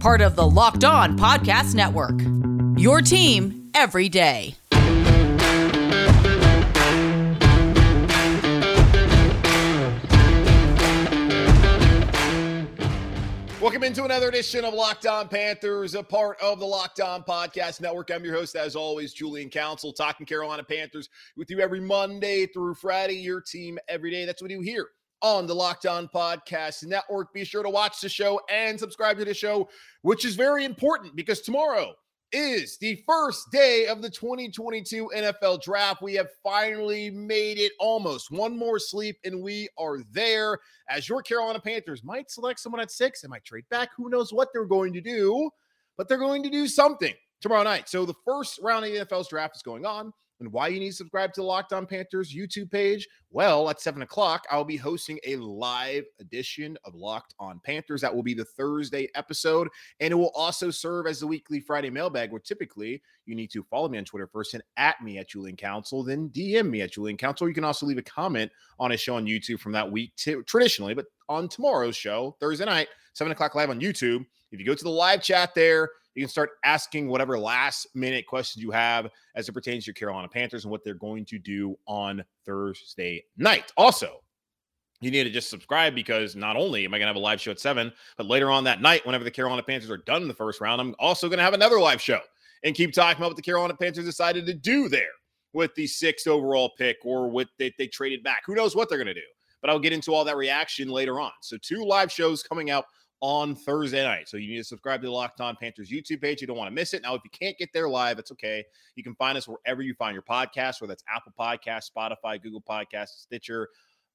Part of the Locked On Podcast Network. Your team every day. Welcome into another edition of Locked On Panthers, a part of the Locked On Podcast Network. I'm your host, as always, Julian Council, talking Carolina Panthers with you every Monday through Friday, your team every day. That's what we do here on the Locked On Podcast Network. Be sure to watch the show and subscribe to the show, which is very important because tomorrow is the first day of the 2022 NFL draft. We have finally made it almost one more sleep, and we are there. As your Carolina Panthers might select someone at six, they might trade back. Who knows what they're going to do, but they're going to do something tomorrow night. So the first round of the NFL's draft is going on and why you need to subscribe to the Locked On Panthers YouTube page? Well, at seven o'clock, I'll be hosting a live edition of Locked On Panthers. That will be the Thursday episode, and it will also serve as the weekly Friday mailbag, where typically you need to follow me on Twitter first and at me at Julian Council, then DM me at Julian Council. You can also leave a comment on a show on YouTube from that week t- traditionally, but on tomorrow's show, Thursday night, seven o'clock live on YouTube. If you go to the live chat there, you can start asking whatever last minute questions you have as it pertains to your Carolina Panthers and what they're going to do on Thursday night. Also, you need to just subscribe because not only am I going to have a live show at seven, but later on that night, whenever the Carolina Panthers are done in the first round, I'm also going to have another live show and keep talking about what the Carolina Panthers decided to do there with the sixth overall pick or with they, they traded back. Who knows what they're going to do? But I'll get into all that reaction later on. So, two live shows coming out on Thursday night. So you need to subscribe to the Locked On Panthers YouTube page. You don't want to miss it. Now, if you can't get there live, it's okay. You can find us wherever you find your podcast, whether that's Apple Podcast, Spotify, Google Podcast, Stitcher.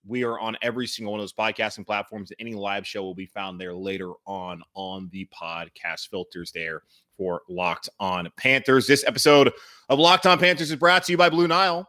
We are on every single one of those podcasting platforms. Any live show will be found there later on on the podcast filters there for Locked On Panthers. This episode of Locked On Panthers is brought to you by Blue Nile.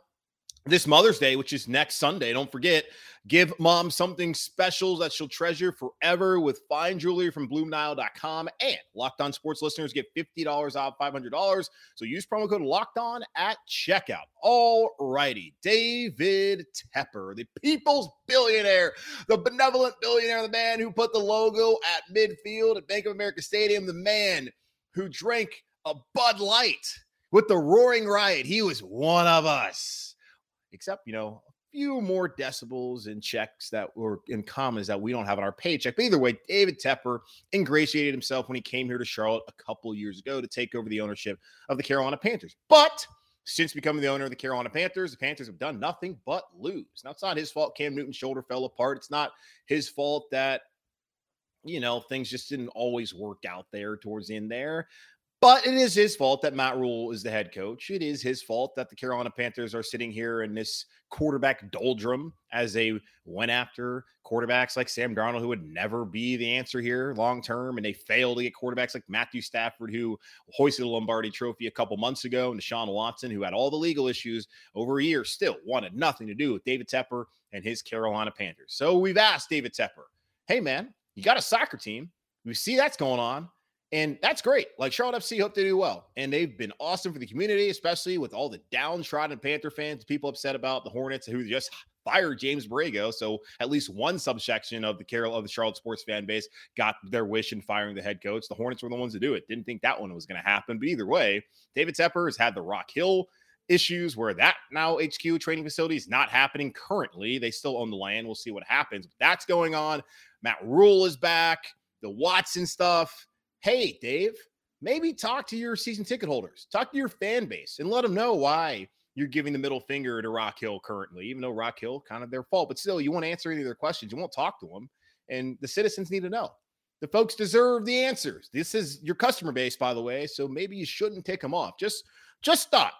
This Mother's Day, which is next Sunday, don't forget, Give mom something special that she'll treasure forever with fine jewelry from BlueNile.com. And Locked On Sports listeners get $50 off $500. So use promo code Locked On at checkout. All righty. David Tepper, the people's billionaire, the benevolent billionaire, the man who put the logo at midfield at Bank of America Stadium, the man who drank a Bud Light with the roaring riot. He was one of us. Except, you know, a few more decibels and checks that were in commas that we don't have on our paycheck. But either way, David Tepper ingratiated himself when he came here to Charlotte a couple years ago to take over the ownership of the Carolina Panthers. But since becoming the owner of the Carolina Panthers, the Panthers have done nothing but lose. Now, it's not his fault Cam Newton's shoulder fell apart. It's not his fault that, you know, things just didn't always work out there towards the end there. But it is his fault that Matt Rhule is the head coach. It is his fault that the Carolina Panthers are sitting here in this quarterback doldrum as they went after quarterbacks like Sam Darnold, who would never be the answer here long term. And they failed to get quarterbacks like Matthew Stafford, who hoisted the Lombardi trophy a couple months ago, and Deshaun Watson, who had all the legal issues over a year, still wanted nothing to do with David Tepper and his Carolina Panthers. So we've asked David Tepper, hey, man, you got a soccer team. We see that's going on. And that's great. Like Charlotte FC hope they do well. And they've been awesome for the community, especially with all the downtrodden Panther fans, people upset about the Hornets who just fired James Borrego. So at least one subsection of the Carol of the Charlotte sports fan base got their wish in firing the head coach. The Hornets were the ones to do it. Didn't think that one was going to happen. But either way, David Tepper has had the Rock Hill issues where that now HQ training facility is not happening currently. They still own the land. We'll see what happens. But that's going on. Matt Rhule is back. The Watson stuff hey, Dave, maybe talk to your season ticket holders, talk to your fan base, and let them know why you're giving the middle finger to Rock Hill currently, even though Rock Hill kind of their fault. But still, you won't answer any of their questions. You won't talk to them. And the citizens need to know. The folks deserve the answers. This is your customer base, by the way. So maybe you shouldn't take them off. Just, just thought.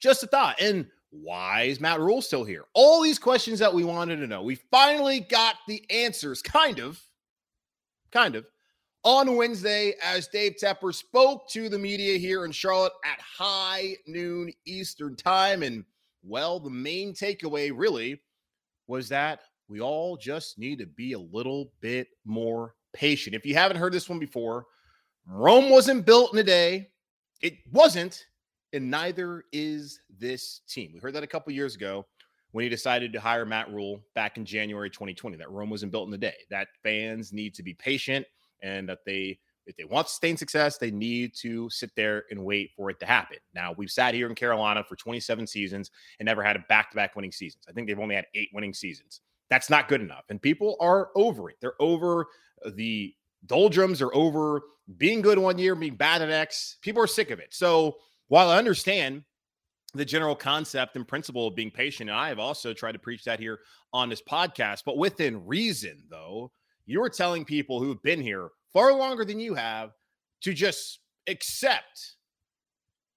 Just a thought. And why is Matt Rhule still here? All these questions that we wanted to know. We finally got the answers, kind of. Kind of on Wednesday as Dave Tepper spoke to the media here in Charlotte at high noon Eastern time. And well, the main takeaway really was that we all just need to be a little bit more patient. If you haven't heard this one before, Rome wasn't built in a day. It wasn't, and neither is this team. We heard that a couple years ago when he decided to hire Matt Rhule back in January 2020. That Rome wasn't built in a day. That fans need to be patient and that they if they want sustained success, they need to sit there and wait for it to happen. Now, we've sat here in Carolina for 27 seasons and never had a back to back winning seasons. I think they've only had eight winning seasons. That's not good enough. And people are over it. They're over uh, the doldrums, are over being good one year, being bad the next. People are sick of it. So while I understand the general concept and principle of being patient, and I have also tried to preach that here on this podcast, but within reason, though, you're telling people who've been here far longer than you have to just accept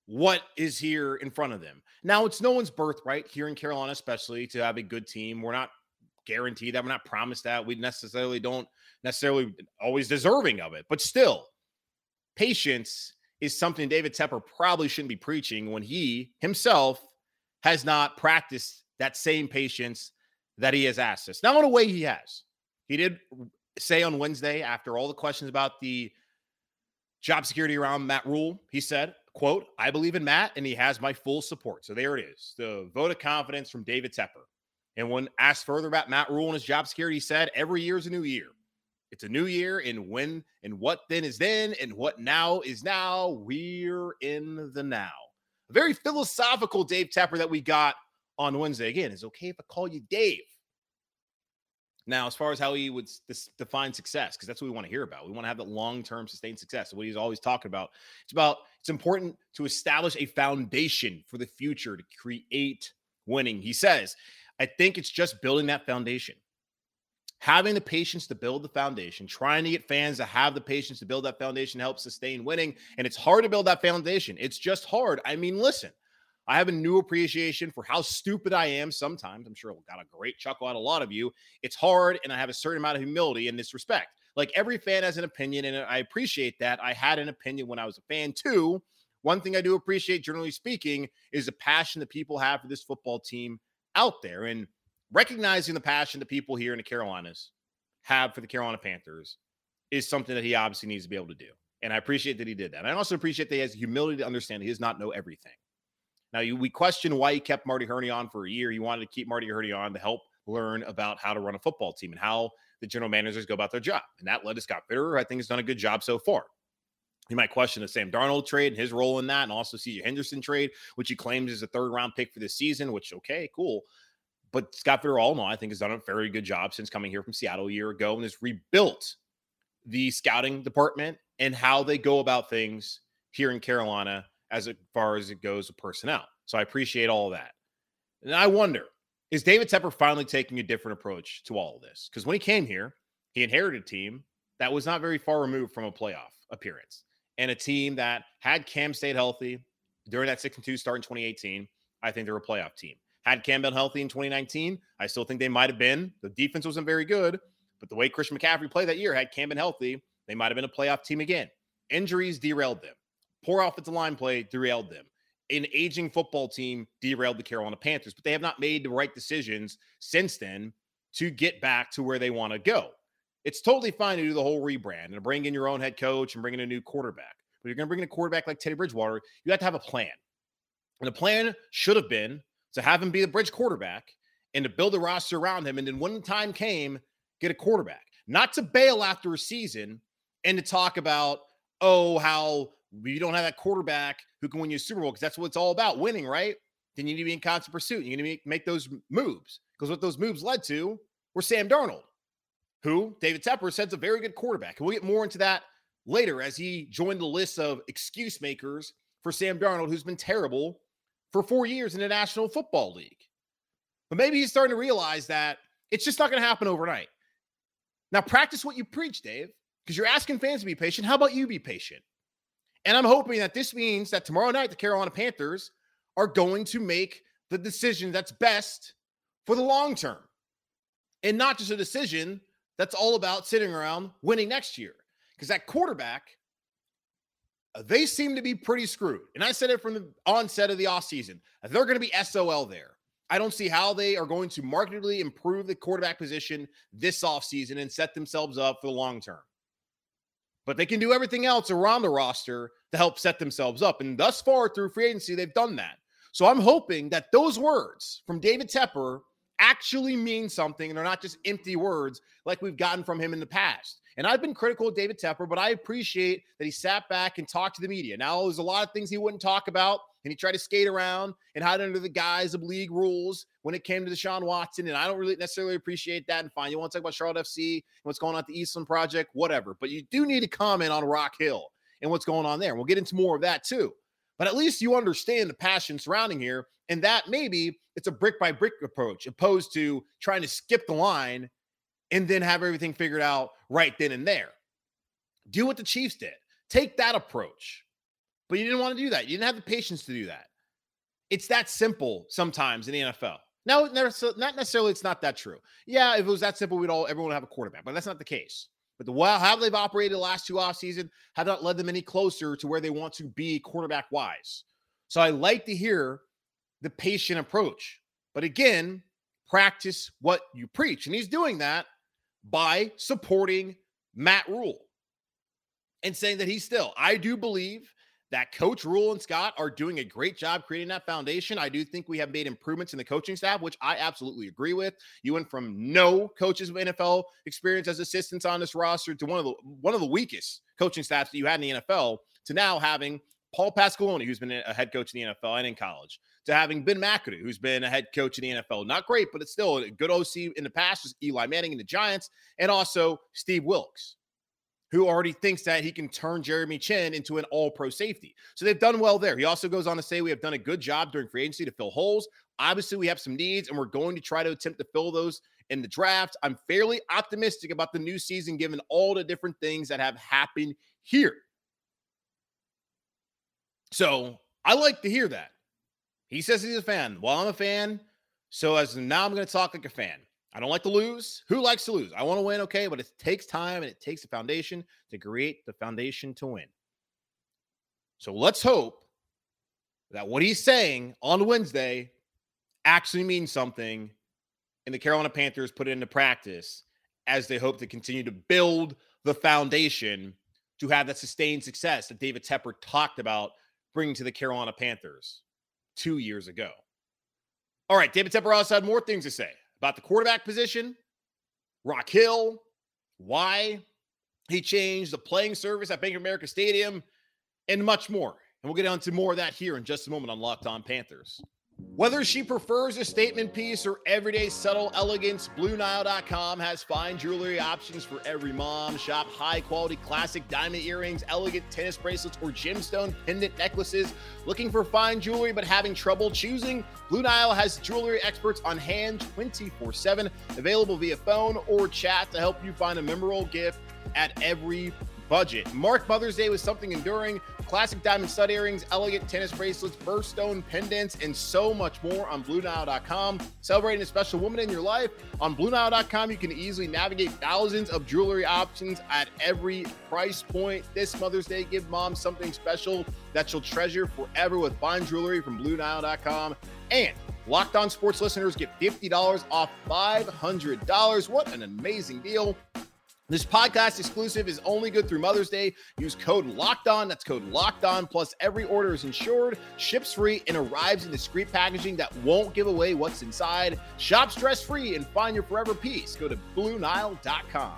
what is here in front of them. Now, it's no one's birthright here in Carolina, especially to have a good team. We're not guaranteed that. We're not promised that. We necessarily don't necessarily always deserving of it. But still, patience is something David Tepper probably shouldn't be preaching when he himself has not practiced that same patience that he has asked us. Now, in a way, he has. He did say on Wednesday after all the questions about the job security around Matt Rhule, he said, quote, I believe in Matt and he has my full support. So there it is. The vote of confidence from David Tepper. And when asked further about Matt Rhule and his job security, he said, every year is a new year. It's a new year, and when and what then is then, and what now is now. We're in the now. A very philosophical Dave Tepper that we got on Wednesday. Again, is okay if I call you Dave? Now, as far as how he would define success, because that's what we want to hear about. We want to have that long-term sustained success. What he's always talking about. It's about it's important to establish a foundation for the future to create winning. He says, I think it's just building that foundation. Having the patience to build the foundation, trying to get fans to have the patience to build that foundation helps sustain winning. And it's hard to build that foundation. It's just hard. I mean, listen, I have a new appreciation for how stupid I am sometimes. I'm sure I got a great chuckle out of a lot of you. It's hard, and I have a certain amount of humility in this respect. Like every fan has an opinion, and I appreciate that. I had an opinion when I was a fan too. One thing I do appreciate, generally speaking, is the passion that people have for this football team out there. And recognizing the passion that people here in the Carolinas have for the Carolina Panthers is something that he obviously needs to be able to do. And I appreciate that he did that. I also appreciate that he has humility to understand he does not know everything. Now, you, we question why he kept Marty Hurney on for a year. He wanted to keep Marty Hurney on to help learn about how to run a football team and how the general managers go about their job. And that led to Scott Fitterer, I think, has done a good job so far. You might question the Sam Darnold trade and his role in that, and also CJ Henderson trade, which he claims is a third round pick for this season, which, okay, cool. But Scott Fitterer, all in all, I think, has done a very good job since coming here from Seattle a year ago and has rebuilt the scouting department and how they go about things here in Carolina as far as it goes with personnel. So I appreciate all that. And I wonder, is David Tepper finally taking a different approach to all of this? Because when he came here, he inherited a team that was not very far removed from a playoff appearance and a team that had Cam stayed healthy during that 6 and 2 start in 2018. I think they're a playoff team. Had Cam been healthy in 2019, I still think they might have been. The defense wasn't very good, but the way Christian McCaffrey played that year, had Cam been healthy, they might have been a playoff team again. Injuries derailed them. Poor offensive line play derailed them. An aging football team derailed the Carolina Panthers, but they have not made the right decisions since then to get back to where they want to go. It's totally fine to do the whole rebrand and bring in your own head coach and bring in a new quarterback. But you're going to bring in a quarterback like Teddy Bridgewater, you have to have a plan. And the plan should have been to have him be the bridge quarterback and to build a roster around him. And then when the time came, get a quarterback, not to bail after a season and to talk about, oh, how you don't have that quarterback who can win you a Super Bowl because that's what it's all about winning, right? Then you need to be in constant pursuit. You need to make, make those moves because what those moves led to were Sam Darnold, who David Tepper said's a very good quarterback. And we'll get more into that later as he joined the list of excuse makers for Sam Darnold, who's been terrible for four years in the National Football League. But maybe he's starting to realize that it's just not going to happen overnight. Now, practice what you preach, Dave, because you're asking fans to be patient. How about you be patient? And I'm hoping that this means that tomorrow night, the Carolina Panthers are going to make the decision that's best for the long term and not just a decision that's all about sitting around winning next year. Because that quarterback, uh, they seem to be pretty screwed. And I said it from the onset of the offseason. They're going to be SOL there. I don't see how they are going to markedly improve the quarterback position this offseason and set themselves up for the long term. But they can do everything else around the roster to help set themselves up. And thus far through free agency, they've done that. So I'm hoping that those words from David Tepper actually mean something and they're not just empty words like we've gotten from him in the past. And I've been critical of David Tepper, but I appreciate that he sat back and talked to the media. Now, there's a lot of things he wouldn't talk about, and he tried to skate around and hide under the guise of league rules when it came to Deshaun Watson. And I don't really necessarily appreciate that. And fine, you want to talk about Charlotte FC and what's going on at the Eastland Project, whatever. But you do need to comment on Rock Hill and what's going on there. We'll get into more of that too. But at least you understand the passion surrounding here, and that maybe it's a brick by brick approach opposed to trying to skip the line and then have everything figured out right then and there. Do what the Chiefs did. Take that approach. But you didn't want to do that. You didn't have the patience to do that. It's that simple sometimes in the NFL. Now, not necessarily it's not that true. Yeah, if it was that simple, we'd all everyone would have a quarterback, but that's not the case. But the well, how they've operated the last two off season have not led them any closer to where they want to be quarterback wise. So I like to hear the patient approach. But again, practice what you preach. And he's doing that by supporting Matt Rhule and saying that he's still, I do believe that Coach Rhule and Scott are doing a great job creating that foundation. I do think we have made improvements in the coaching staff, which I absolutely agree with. You went from no coaches of NFL experience as assistants on this roster to one of the one of the weakest coaching staffs that you had in the NFL to now having Paul Pasqualoni, who's been a head coach in the NFL and in college, to having Ben McAdoo, who's been a head coach in the NFL. Not great, but it's still a good OC in the past, was Eli Manning in the Giants, and also Steve Wilks, who already thinks that he can turn Jeremy Chinn into an all pro safety. So they've done well there. He also goes on to say, We have done a good job during free agency to fill holes. Obviously, we have some needs, and we're going to try to attempt to fill those in the draft. I'm fairly optimistic about the new season given all the different things that have happened here. So I like to hear that. He says he's a fan. Well, I'm a fan. So as now I'm going to talk like a fan. I don't like to lose. Who likes to lose? I want to win, okay, but it takes time and it takes a foundation to create the foundation to win. So let's hope that what he's saying on Wednesday actually means something and the Carolina Panthers put it into practice as they hope to continue to build the foundation to have that sustained success that David Tepper talked about bringing to the Carolina Panthers two years ago. All right, David Tepper also had more things to say about the quarterback position, Rock Hill, why he changed the playing service at Bank of America Stadium, and much more. And we'll get on to more of that here in just a moment on Locked On Panthers. Whether she prefers a statement piece or everyday subtle elegance, BlueNile.com has fine jewelry options for every mom. Shop high quality classic diamond earrings, elegant tennis bracelets, or gemstone pendant necklaces. Looking for fine jewelry but having trouble choosing? Blue Nile has jewelry experts on hand 24 7, available via phone or chat to help you find a memorable gift at every budget. Mark Mother's Day with something enduring classic diamond stud earrings, elegant tennis bracelets, birthstone pendants, and so much more on BlueNile.com. Celebrating a special woman in your life on BlueNile.com, you can easily navigate thousands of jewelry options at every price point. This Mother's Day, give mom something special that she'll treasure forever with fine jewelry from BlueNile.com. And Locked On Sports listeners get $50 off $500. What an amazing deal! This podcast exclusive is only good through Mother's Day. Use code Locked On. That's code Locked On. Plus, every order is insured, ships free, and arrives in discreet packaging that won't give away what's inside. Shop stress free and find your forever peace. Go to BlueNile.com.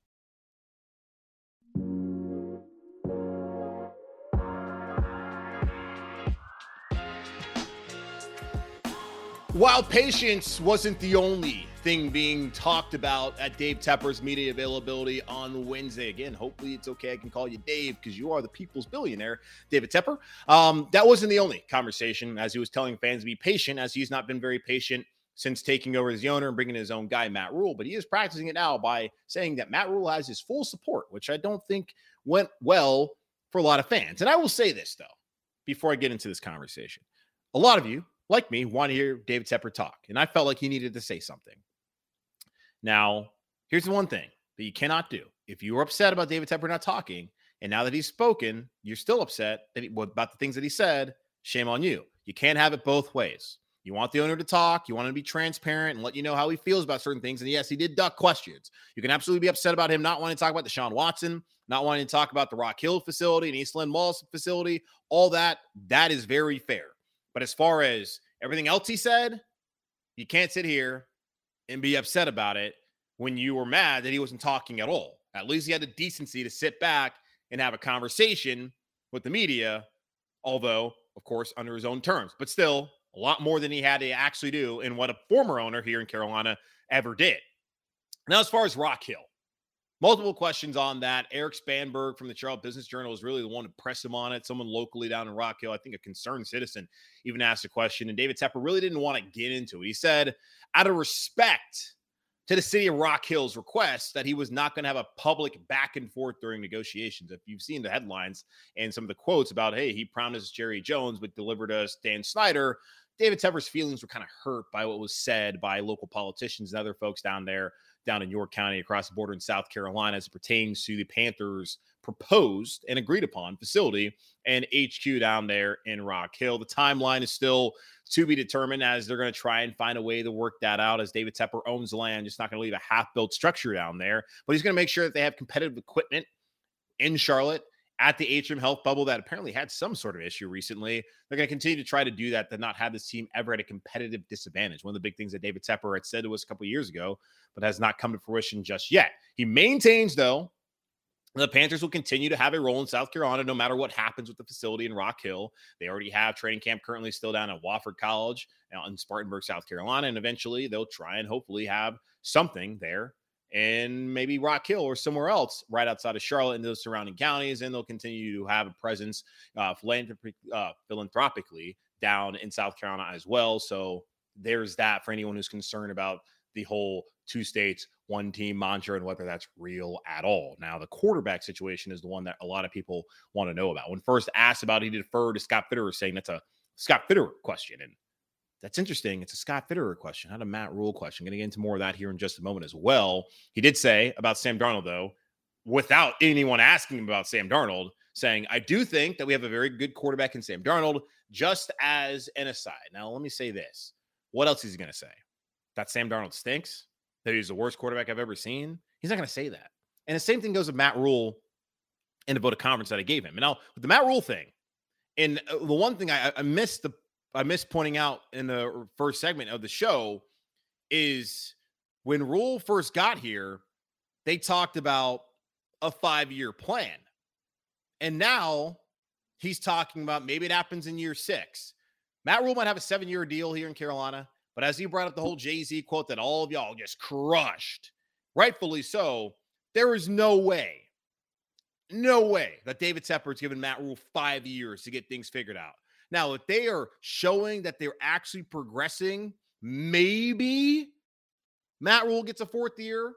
While patience wasn't the only thing being talked about at Dave Tepper's media availability on Wednesday. Again, hopefully it's okay. I can call you Dave because you are the people's billionaire, David Tepper. Um, that wasn't the only conversation as he was telling fans to be patient, as he's not been very patient since taking over as the owner and bringing his own guy, Matt Rhule. But he is practicing it now by saying that Matt Rhule has his full support, which I don't think went well for a lot of fans. And I will say this, though, before I get into this conversation. A lot of you, like me, want to hear David Tepper talk. And I felt like he needed to say something. Now, here's the one thing that you cannot do. If you were upset about David Tepper not talking, and now that he's spoken, you're still upset about the things that he said, shame on you. You can't have it both ways. You want the owner to talk, you want him to be transparent and let you know how he feels about certain things. And yes, he did duck questions. You can absolutely be upset about him not wanting to talk about Deshaun Watson, not wanting to talk about the Rock Hill facility and Eastland Mall facility, all that. That is very fair. But as far as everything else he said, you can't sit here and be upset about it when you were mad that he wasn't talking at all. At least he had the decency to sit back and have a conversation with the media, although, of course, under his own terms. But still, a lot more than he had to actually do in what a former owner here in Carolina ever did. Now, as far as Rock Hill, multiple questions on that. Erik Spanberg from the Charlotte Business Journal is really the one to press him on it. Someone locally down in Rock Hill, I think a concerned citizen, even asked a question. And David Tepper really didn't want to get into it. He said, out of respect to the city of Rock Hill's request that he was not going to have a public back and forth during negotiations. If you've seen the headlines and some of the quotes about, hey, he promised Jerry Jones but delivered us Dan Snyder, David Tepper's feelings were kind of hurt by what was said by local politicians and other folks down there, down in York County, across the border in South Carolina, as it pertains to the Panthers' proposed and agreed upon facility and HQ down there in Rock Hill. The timeline is still to be determined as they're going to try and find a way to work that out as David Tepper owns land, just not going to leave a half built structure down there, but he's going to make sure that they have competitive equipment in Charlotte at the Atrium Health bubble that apparently had some sort of issue recently. They're going to continue to try to do that, to not have this team ever at a competitive disadvantage. One of the big things that David Tepper had said to us a couple years ago, but has not come to fruition just yet. He maintains, though, the Panthers will continue to have a role in South Carolina no matter what happens with the facility in Rock Hill. They already have training camp currently still down at Wofford College uh, in Spartanburg, South Carolina. And eventually they'll try and hopefully have something there and maybe Rock Hill or somewhere else right outside of Charlotte and those surrounding counties. And they'll continue to have a presence uh, uh, philanthropically down in South Carolina as well. So there's that for anyone who's concerned about the whole two states, one team mantra and whether that's real at all. Now, the quarterback situation is the one that a lot of people want to know about. When first asked about, it, he deferred to Scott Fitterer, saying that's a Scott Fitterer question. And that's interesting. It's a Scott Fitterer question, not a Matt Rhule question. Going to get into more of that here in just a moment as well. He did say about Sam Darnold, though, without anyone asking him about Sam Darnold, saying, I do think that we have a very good quarterback in Sam Darnold, just as an aside. Now, let me say this. What else is he going to say? That Sam Darnold stinks? That he's the worst quarterback I've ever seen? He's not going to say that. And the same thing goes with Matt Rhule in the vote of conference that I gave him. And now, with the Matt Rhule thing, and uh, the one thing I, I missed the I missed pointing out in the first segment of the show is when Rhule first got here, they talked about a five year plan. And now he's talking about maybe it happens in year six. Matt Rhule might have a seven year deal here in Carolina, but as he brought up the whole Jay Z quote that all of y'all just crushed, rightfully so, there is no way, no way that David Tepper's given Matt Rhule five years to get things figured out. Now, if they are showing that they're actually progressing, maybe Matt Rhule gets a fourth year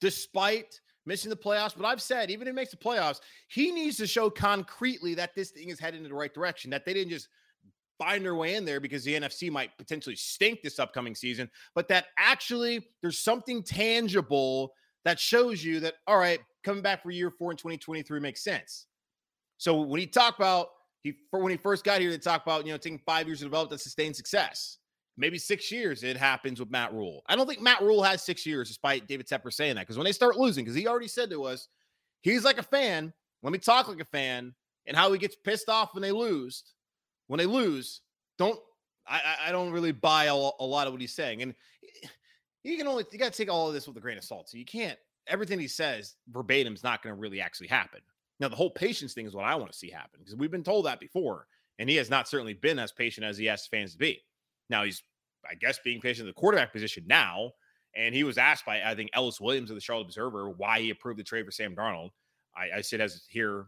despite missing the playoffs. But I've said, even if he makes the playoffs, he needs to show concretely that this thing is heading in the right direction, that they didn't just find their way in there because the NFC might potentially stink this upcoming season, but that actually there's something tangible that shows you that, all right, coming back for year four in 2023 makes sense. So when he talked about he for when he first got here, they talk about you know taking five years to develop to sustained success. Maybe six years it happens with Matt Rhule. I don't think Matt Rhule has six years, despite David Tepper saying that. Because when they start losing, because he already said to us, he's like a fan. Let me talk like a fan, and how he gets pissed off when they lose. When they lose, don't I? I don't really buy a, a lot of what he's saying, and you can only you got to take all of this with a grain of salt. So you can't everything he says verbatim is not going to really actually happen. Now, the whole patience thing is what I want to see happen because we've been told that before, and he has not certainly been as patient as he asked fans to be. Now, he's I guess, being patient in the quarterback position now. And he was asked by, I think, Ellis Williams of the Charlotte Observer why he approved the trade for Sam Darnold. I, I said as here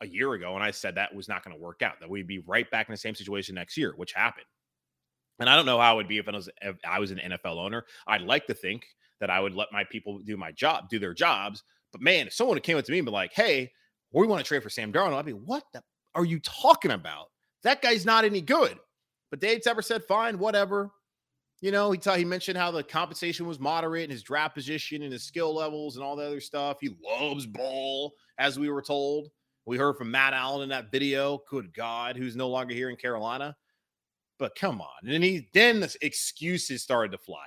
a year ago, and I said that was not going to work out, that we'd be right back in the same situation next year, which happened. And I don't know how it would be if I was if I was an NFL owner. I'd like to think that I would let my people do my job, do their jobs. But man, if someone came up to me and be like, "Hey, we want to trade for Sam Darnold," I'd be, "What the are you talking about? That guy's not any good." But Dave Tepper said, "Fine, whatever." You know, he t- he mentioned how the compensation was moderate and his draft position and his skill levels and all the other stuff. He loves ball, as we were told. We heard from Matt Allen in that video. Good God, who's no longer here in Carolina. But come on. And then he then the excuses started to fly.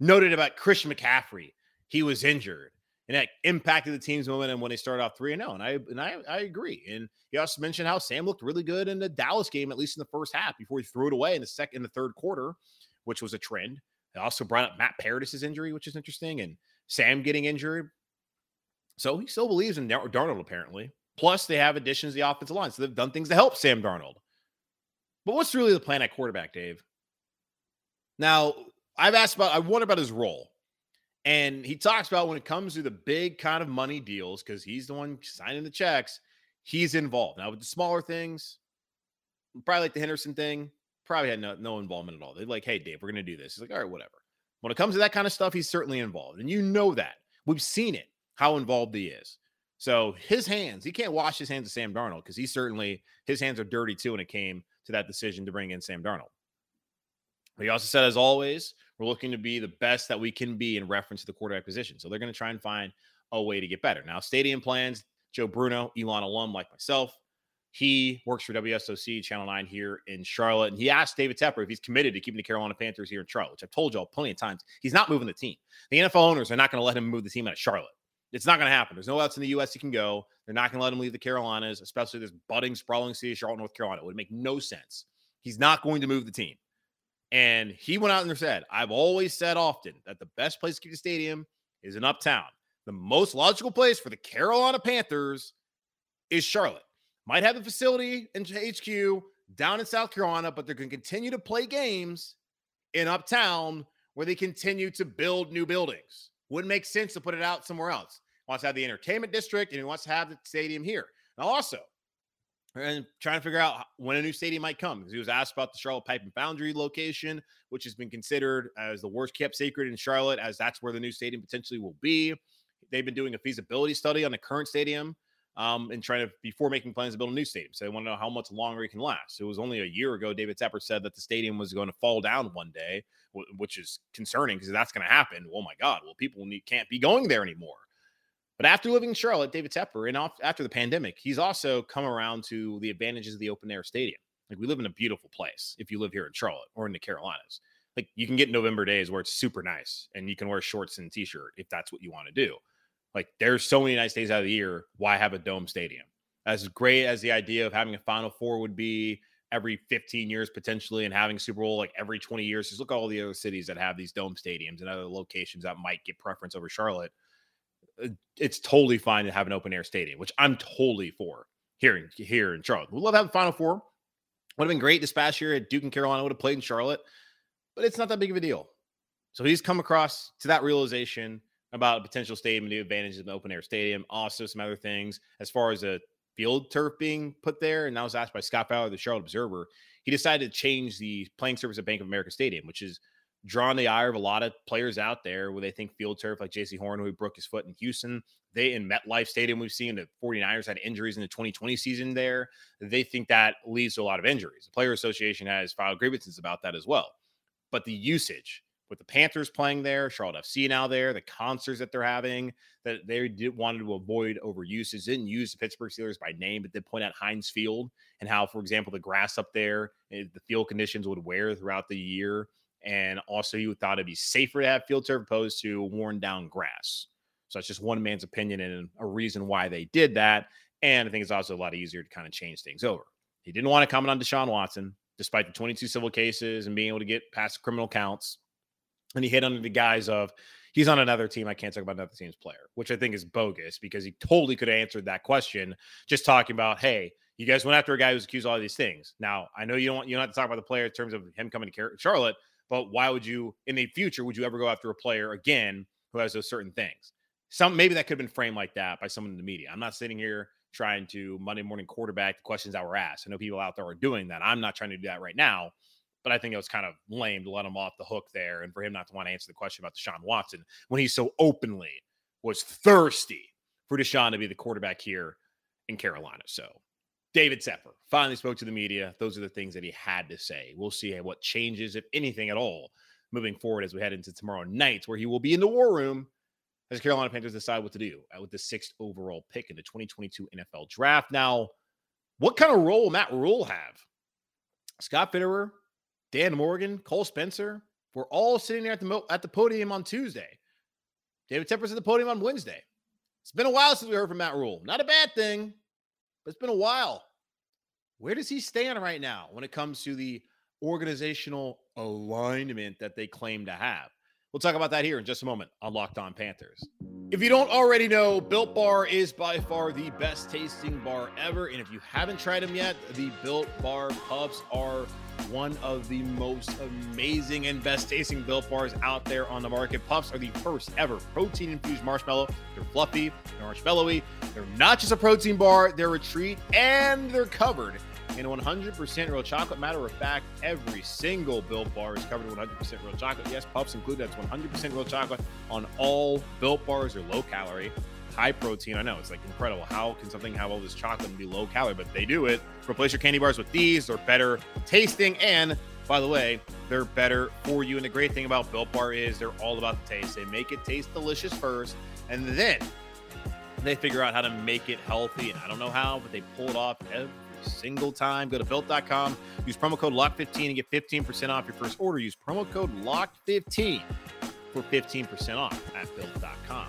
Noted about Chris McCaffrey. He was injured. And that impacted the team's momentum when they started off 3 and 0. And I and I, I agree. And he also mentioned how Sam looked really good in the Dallas game, at least in the first half, before he threw it away in the second in the third quarter, which was a trend. They also brought up Matt Paradis' injury, which is interesting, and Sam getting injured. So he still believes in Darnold, apparently. Plus, they have additions to the offensive line. So they've done things to help Sam Darnold. But what's really the plan at quarterback, Dave? Now, I've asked about, I wonder about his role. And he talks about when it comes to the big kind of money deals, because he's the one signing the checks, he's involved. Now, with the smaller things, probably like the Henderson thing, probably had no, no involvement at all. They're like, hey, Dave, we're going to do this. He's like, all right, whatever. When it comes to that kind of stuff, he's certainly involved. And you know that. We've seen it, how involved he is. So his hands, he can't wash his hands of Sam Darnold because he certainly, his hands are dirty too when it came to that decision to bring in Sam Darnold. He also said, as always, we're looking to be the best that we can be in reference to the quarterback position. So they're going to try and find a way to get better. Now, stadium plans, Joe Bruno, Elon alum like myself, he works for WSOC Channel 9 here in Charlotte. And he asked David Tepper if he's committed to keeping the Carolina Panthers here in Charlotte, which I've told y'all plenty of times. He's not moving the team. The NFL owners are not going to let him move the team out of Charlotte. It's not going to happen. There's no else in the U.S. he can go. They're not going to let him leave the Carolinas, especially this budding, sprawling city of Charlotte, North Carolina. It would make no sense. He's not going to move the team. And he went out and said, I've always said often that the best place to keep the stadium is in Uptown. The most logical place for the Carolina Panthers is Charlotte. Might have the facility in HQ down in South Carolina, but they're going to continue to play games in Uptown where they continue to build new buildings. Wouldn't make sense to put it out somewhere else. Wants to have the entertainment district and he wants to have the stadium here. Now, also, and trying to figure out when a new stadium might come. because He was asked about the Charlotte Pipe and Foundry location, which has been considered as the worst kept secret in Charlotte, as that's where the new stadium potentially will be. They've been doing a feasibility study on the current stadium um, and trying to before making plans to build a new stadium. So they want to know how much longer it can last. It was only a year ago David Tepper said that the stadium was going to fall down one day, which is concerning because that's going to happen. Oh my God! Well, people need, can't be going there anymore. But after living in Charlotte, David Tepper, and after the pandemic, he's also come around to the advantages of the open air stadium. Like we live in a beautiful place if you live here in Charlotte or in the Carolinas. Like you can get November days where it's super nice and you can wear shorts and t-shirt if that's what you want to do. Like there's so many nice days out of the year. Why have a dome stadium? As great as the idea of having a Final Four would be every 15 years potentially and having Super Bowl like every 20 years. Just look at all the other cities that have these dome stadiums and other locations that might get preference over Charlotte. Uh, it's totally fine to have an open air stadium, which I'm totally for here in here in Charlotte. We love having Final Four. Would have been great this past year at Duke and Carolina would have played in Charlotte, but it's not that big of a deal. So he's come across to that realization about a potential stadium, the advantages of an open air stadium, also some other things as far as a field turf being put there. And that was asked by Scott Fowler, the Charlotte Observer. He decided to change the playing surface at Bank of America Stadium, which is drawn the ire of a lot of players out there where they think field turf, like Jaycee Horn, who broke his foot in Houston, they in MetLife Stadium, we've seen the 49ers had injuries in the 2020 season there. They think that leads to a lot of injuries. The Player Association has filed grievances about that as well. But the usage with the Panthers playing there, Charlotte FC now there, the concerts that they're having that they did wanted to avoid overuse. didn't use the Pittsburgh Steelers by name, but did point out Heinz Field and how, for example, the grass up there, eh, the field conditions would wear throughout the year and also, you thought it'd be safer to have field turf opposed to worn down grass. So that's just one man's opinion and a reason why they did that. And I think it's also a lot easier to kind of change things over. He didn't want to comment on Deshaun Watson, despite the 22 civil cases and being able to get past criminal counts. And he hit under the guise of he's on another team. I can't talk about another team's player, which I think is bogus because he totally could have answered that question just talking about, hey, you guys went after a guy who's accused of all these things. Now, I know you don't want you don't have to talk about the player in terms of him coming to Charlotte, But why would you, in the future, would you ever go after a player again who has those certain things? Some maybe that could have been framed like that by someone in the media. I'm not sitting here trying to Monday morning quarterback the questions that were asked. I know people out there are doing that. I'm not trying to do that right now, but I think it was kind of lame to let him off the hook there and for him not to want to answer the question about Deshaun Watson when he so openly was thirsty for Deshaun to be the quarterback here in Carolina. So David Tepper finally spoke to the media. Those are the things that he had to say. We'll see what changes, if anything at all, moving forward as we head into tomorrow night, where he will be in the war room as Carolina Panthers decide what to do uh, with the sixth overall pick in the 2022 NFL draft. Now, what kind of role will Matt Rhule have? Scott Fitterer, Dan Morgan, Cole Spencer, we're all sitting there at the at the podium on Tuesday. David Tepper's at the podium on Wednesday. It's been a while since we heard from Matt Rhule. Not a bad thing but it's been a while. Where does he stand right now when it comes to the organizational alignment that they claim to have? We'll talk about that here in just a moment on Locked On Panthers. If you don't already know, Built Bar is by far the best tasting bar ever. And if you haven't tried them yet, the Built Bar Puffs are one of the most amazing and best tasting Built Bars out there on the market. Puffs are the first ever protein infused marshmallow. They're fluffy, they're marshmallowy. They're not just a protein bar, they're a treat, and they're covered in 100% real chocolate. Matter of fact, every single Built Bar is covered in 100% real chocolate. Yes, Puffs include that's 100% real chocolate on all Built Bars They're low calorie, high protein. I know it's like incredible. How can something have all this chocolate and be low calorie? But they do it. Replace your candy bars with these. They're better tasting and by the way, they're better for you. And the great thing about Built Bar is they're all about the taste. They make it taste delicious first, and then they figure out how to make it healthy. And I don't know how, but they pull it off every single time. Go to built.com, use promo code LOCK15 and get 15% off your first order. Use promo code LOCK15 for 15% off at built.com.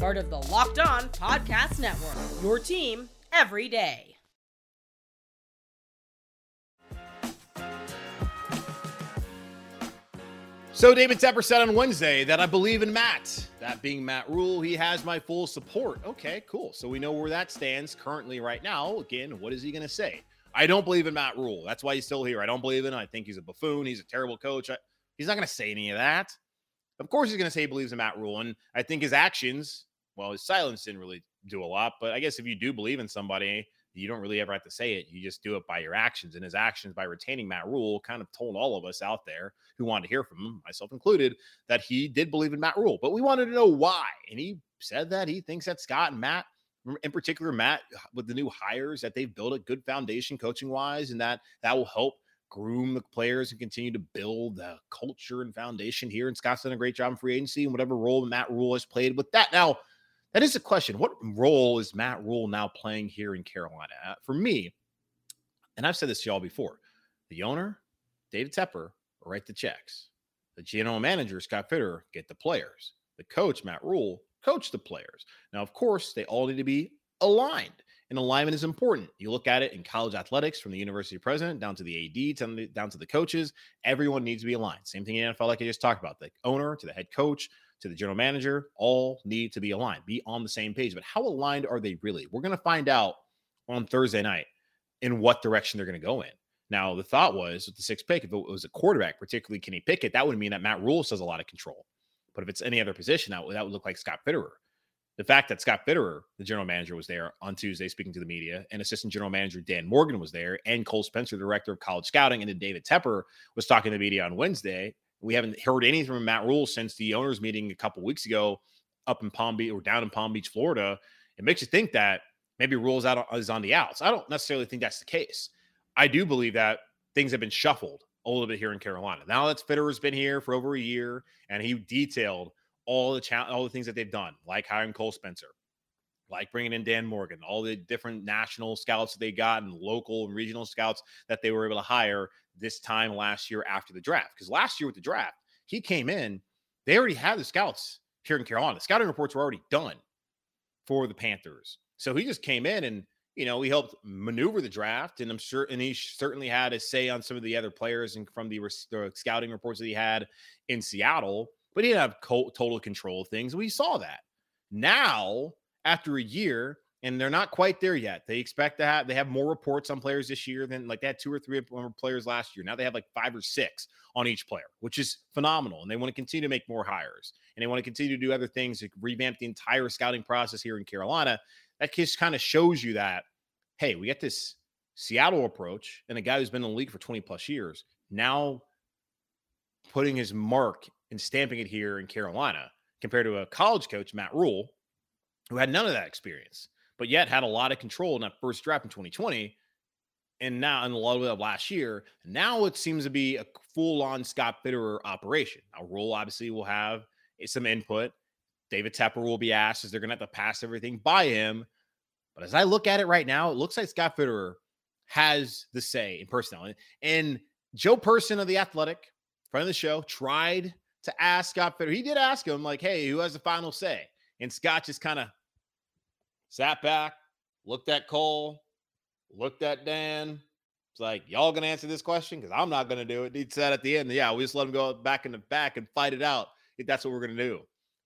part of the Locked On Podcast Network. Your team every day. So David Tepper said on Wednesday that I believe in Matt. That being Matt Rhule, he has my full support. Okay, cool. So we know where that stands currently right now. Again, what is he going to say? I don't believe in Matt Rhule. That's why he's still here. I don't believe in him. I think he's a buffoon. He's a terrible coach. I, he's not going to say any of that. Of course, he's going to say he believes in Matt Rhule. And I think his actions, well, his silence didn't really do a lot. But I guess if you do believe in somebody, you don't really ever have to say it. You just do it by your actions. And his actions by retaining Matt Rhule kind of told all of us out there who wanted to hear from him, myself included, that he did believe in Matt Rhule. But we wanted to know why. And he said that he thinks that Scott and Matt, in particular, Matt, with the new hires, that they've built a good foundation coaching wise, and that that will help groom the players and continue to build the culture and foundation here. And Scott's done a great job in free agency and whatever role Matt Rhule has played with that. Now, that is a question. What role is Matt Rhule now playing here in Carolina? Uh, for me, and I've said this to y'all before, the owner, David Tepper, write the checks. The general manager, Scott Fitter, get the players. The coach, Matt Rhule, coach the players. Now, of course, they all need to be aligned. And alignment is important. You look at it in college athletics from the university president down to the AD, down to the coaches. Everyone needs to be aligned. Same thing in NFL, like I just talked about. The owner to the head coach, to the general manager all need to be aligned, be on the same page. But how aligned are they really? We're going to find out on Thursday night in what direction they're going to go in. Now, the thought was with the sixth pick, if it was a quarterback, particularly Kenny Pickett, that would mean that Matt Rhule has a lot of control. But if it's any other position, that would, that would look like Scott Fitterer. The fact that Scott Fitterer, the general manager, was there on Tuesday speaking to the media, and assistant general manager Dan Morgan was there, and Cole Spencer, director of college scouting, and then David Tepper was talking to the media on Wednesday. We haven't heard anything from Matt Rhule since the owners meeting a couple weeks ago up in Palm Beach or down in Palm Beach, Florida. It makes you think that maybe Rhule's out is on the outs. I don't necessarily think that's the case. I do believe that things have been shuffled a little bit here in Carolina. Now that Fitterer's been here for over a year and he detailed all the cha- all the things that they've done, like hiring Cole Spencer, like bringing in Dan Morgan, all the different national scouts that they got and local and regional scouts that they were able to hire this time last year after the draft. Because last year with the draft, he came in, they already had the scouts here in Carolina. Scouting reports were already done for the Panthers. So he just came in and, you know, he helped maneuver the draft. And I'm sure, and he certainly had a say on some of the other players and from the, the scouting reports that he had in Seattle, but he didn't have co- total control of things. We saw that. Now, after a year, and they're not quite there yet. They expect to have they have more reports on players this year than like they had two or three players last year. Now they have like five or six on each player, which is phenomenal. And they want to continue to make more hires and they want to continue to do other things to revamp the entire scouting process here in Carolina. That just kind of shows you that hey, we got this Seattle approach and a guy who's been in the league for 20 plus years now putting his mark and stamping it here in Carolina compared to a college coach, Matt Rhule, who had none of that experience but yet had a lot of control in that first draft in 2020 and now in a lot of last year. Now it seems to be a full on Scott Fitterer operation. Now, Rhule obviously will have some input. David Tepper will be asked is they're going to have to pass everything by him. But as I look at it right now, it looks like Scott Fitterer has the say in personnel. And Joe Person of the Athletic, friend of the show, tried to ask Scott Fitterer. He did ask him, like, hey, who has the final say? And Scott just kind of sat back, looked at Cole, looked at Dan. It's like, y'all gonna answer this question? Because I'm not gonna do it. He said at the end, yeah, we just let him go back in the back and fight it out. If that's what we're gonna do.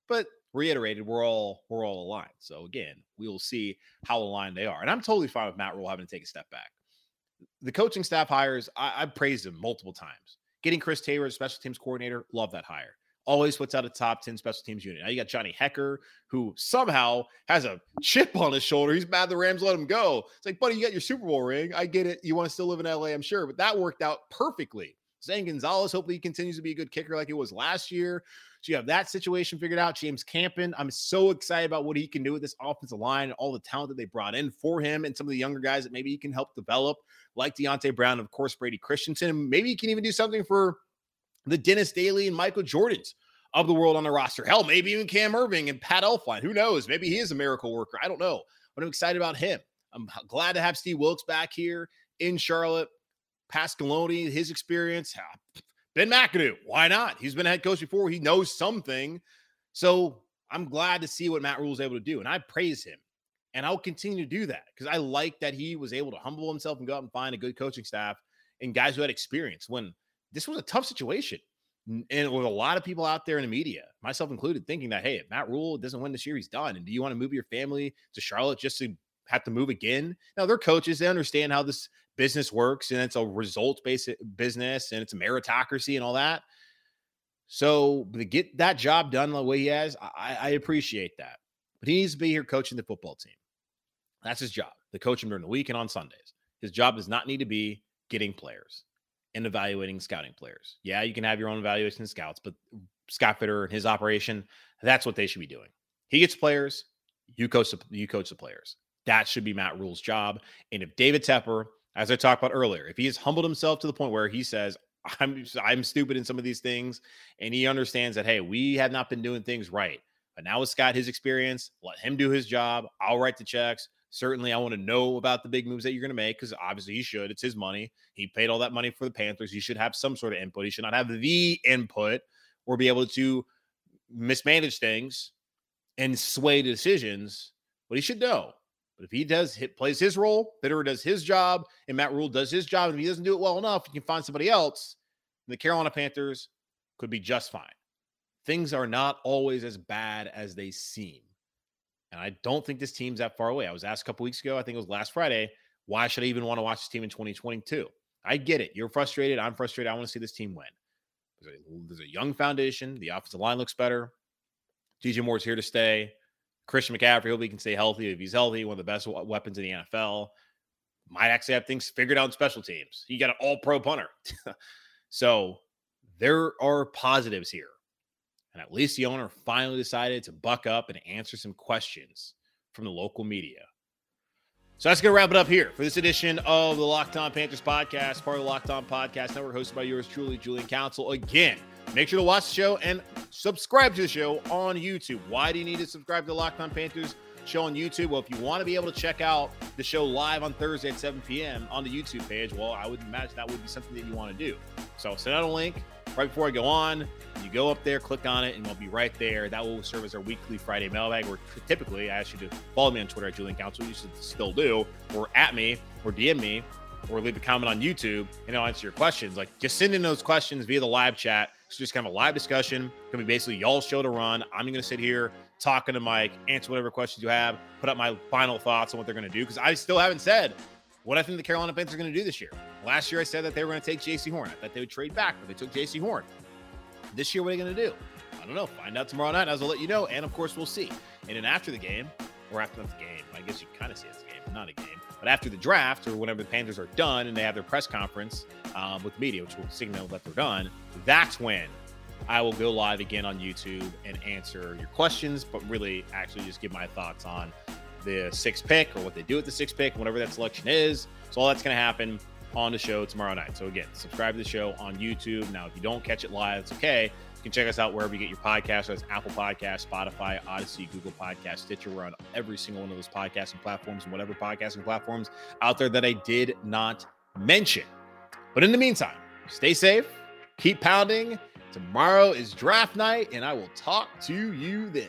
But reiterated, we're all we're all aligned. So again, we will see how aligned they are. And I'm totally fine with Matt Rhule having to take a step back. The coaching staff hires, I, I praised him multiple times. Getting Chris Taylor as special teams coordinator, love that hire always puts out a top 10 special teams unit. Now you got Johnny Hekker, who somehow has a chip on his shoulder. He's mad the Rams let him go. It's like, buddy, you got your Super Bowl ring. I get it. You want to still live in LA, I'm sure, but that worked out perfectly. Zane Gonzalez, hopefully he continues to be a good kicker like it was last year. So you have that situation figured out. James Campen, I'm so excited about what he can do with this offensive line and all the talent that they brought in for him and some of the younger guys that maybe he can help develop, like Deonte Brown, of course, Brady Christensen. Maybe he can even do something for the Dennis Daly and Michael Jordans of the world on the roster. Hell, maybe even Cam Erving and Pat Elflein. Who knows? Maybe he is a miracle worker. I don't know. But I'm excited about him. I'm glad to have Steve Wilks back here in Charlotte. Pasqualoni, his experience. Ben McAdoo, why not? He's been a head coach before. He knows something. So I'm glad to see what Matt Rhule is able to do. And I praise him. And I'll continue to do that because I like that he was able to humble himself and go out and find a good coaching staff and guys who had experience when this was a tough situation and with a lot of people out there in the media, myself included, thinking that hey, if Matt Rhule doesn't win this year, he's done. And do you want to move your family to Charlotte just to have to move again? Now they're coaches; they understand how this business works, and it's a results-based business, and it's a meritocracy and all that. So to get that job done the way he has, I, I appreciate that. But he needs to be here coaching the football team. That's his job. To coach him during the week and on Sundays. His job does not need to be getting players and evaluating scouting players. Yeah, you can have your own evaluation of scouts, but Scott Fitterer and his operation, that's what they should be doing. He gets players, you coach the, you coach the players. That should be Matt Rhule's job. And if David Tepper, as I talked about earlier, if he has humbled himself to the point where he says, I'm I'm stupid in some of these things, and he understands that hey, we have not been doing things right. But now with Scott, his experience, let him do his job. I'll write the checks. Certainly, I want to know about the big moves that you're going to make because obviously he should. It's his money. He paid all that money for the Panthers. He should have some sort of input. He should not have the input or be able to mismanage things and sway decisions, but he should know. But if he does hit plays his role, Fitterer does his job, and Matt Rhule does his job, and if he doesn't do it well enough, you can find somebody else. the Carolina Panthers could be just fine. Things are not always as bad as they seem. And I don't think this team's that far away. I was asked a couple weeks ago, I think it was last Friday, why should I even want to watch this team in 2022? I get it. You're frustrated. I'm frustrated. I want to see this team win. There's a, there's a young foundation. The offensive line looks better. DJ Moore's here to stay. Christian McCaffrey, hopefully he can stay healthy. If he's healthy, one of the best weapons in the NFL. Might actually have things figured out in special teams. He got an all pro punter. so there are positives here. And at least the owner finally decided to buck up and answer some questions from the local media. So that's going to wrap it up here for this edition of the Locked On Panthers podcast, part of the Locked On Podcast Network, hosted by yours truly, Julian Council. Again, make sure to watch the show and subscribe to the show on YouTube. Why do you need to subscribe to the Locked On Panthers show on YouTube. Well, if you want to be able to check out the show live on Thursday at 7 p.m. on the YouTube page, well, I would imagine that would be something that you want to do. So send out a link right before I go on. You go up there, click on it, and we'll be right there. That will serve as our weekly Friday mailbag. Where typically I ask you to follow me on Twitter at Julian Council. You should still do, or at me, or DM me, or leave a comment on YouTube, and I'll answer your questions. Like just send in those questions via the live chat. It's just kind of a live discussion. It's gonna be basically y'all's show to run. I'm gonna sit here talking to Mike, answer whatever questions you have, put up my final thoughts on what they're gonna do because I still haven't said what I think the Carolina Panthers are to do this year. Last year, I said that they were going to take Jaycee Horn. I thought they would trade back, but they took Jaycee Horn. This year, what are they going to do? I don't know. Find out tomorrow night, as I'll let you know. And of course, we'll see. And then after the game, or after the game, I guess you kind of see it's a game, not a game. But after the draft, or whenever the Panthers are done and they have their press conference um, with media, which will signal that they're done, that's when I will go live again on YouTube and answer your questions, but really actually just give my thoughts on the sixth pick or what they do with the sixth pick, whatever that selection is. So all that's going to happen on the show tomorrow night. So again, subscribe to the show on YouTube. Now, if you don't catch it live, it's okay. You can check us out wherever you get your podcasts. That's Apple Podcast, Spotify, Odyssey, Google Podcast, Stitcher. We're on every single one of those podcasting platforms and whatever podcasting platforms out there that I did not mention. But in the meantime, stay safe, keep pounding. Tomorrow is draft night, and I will talk to you then.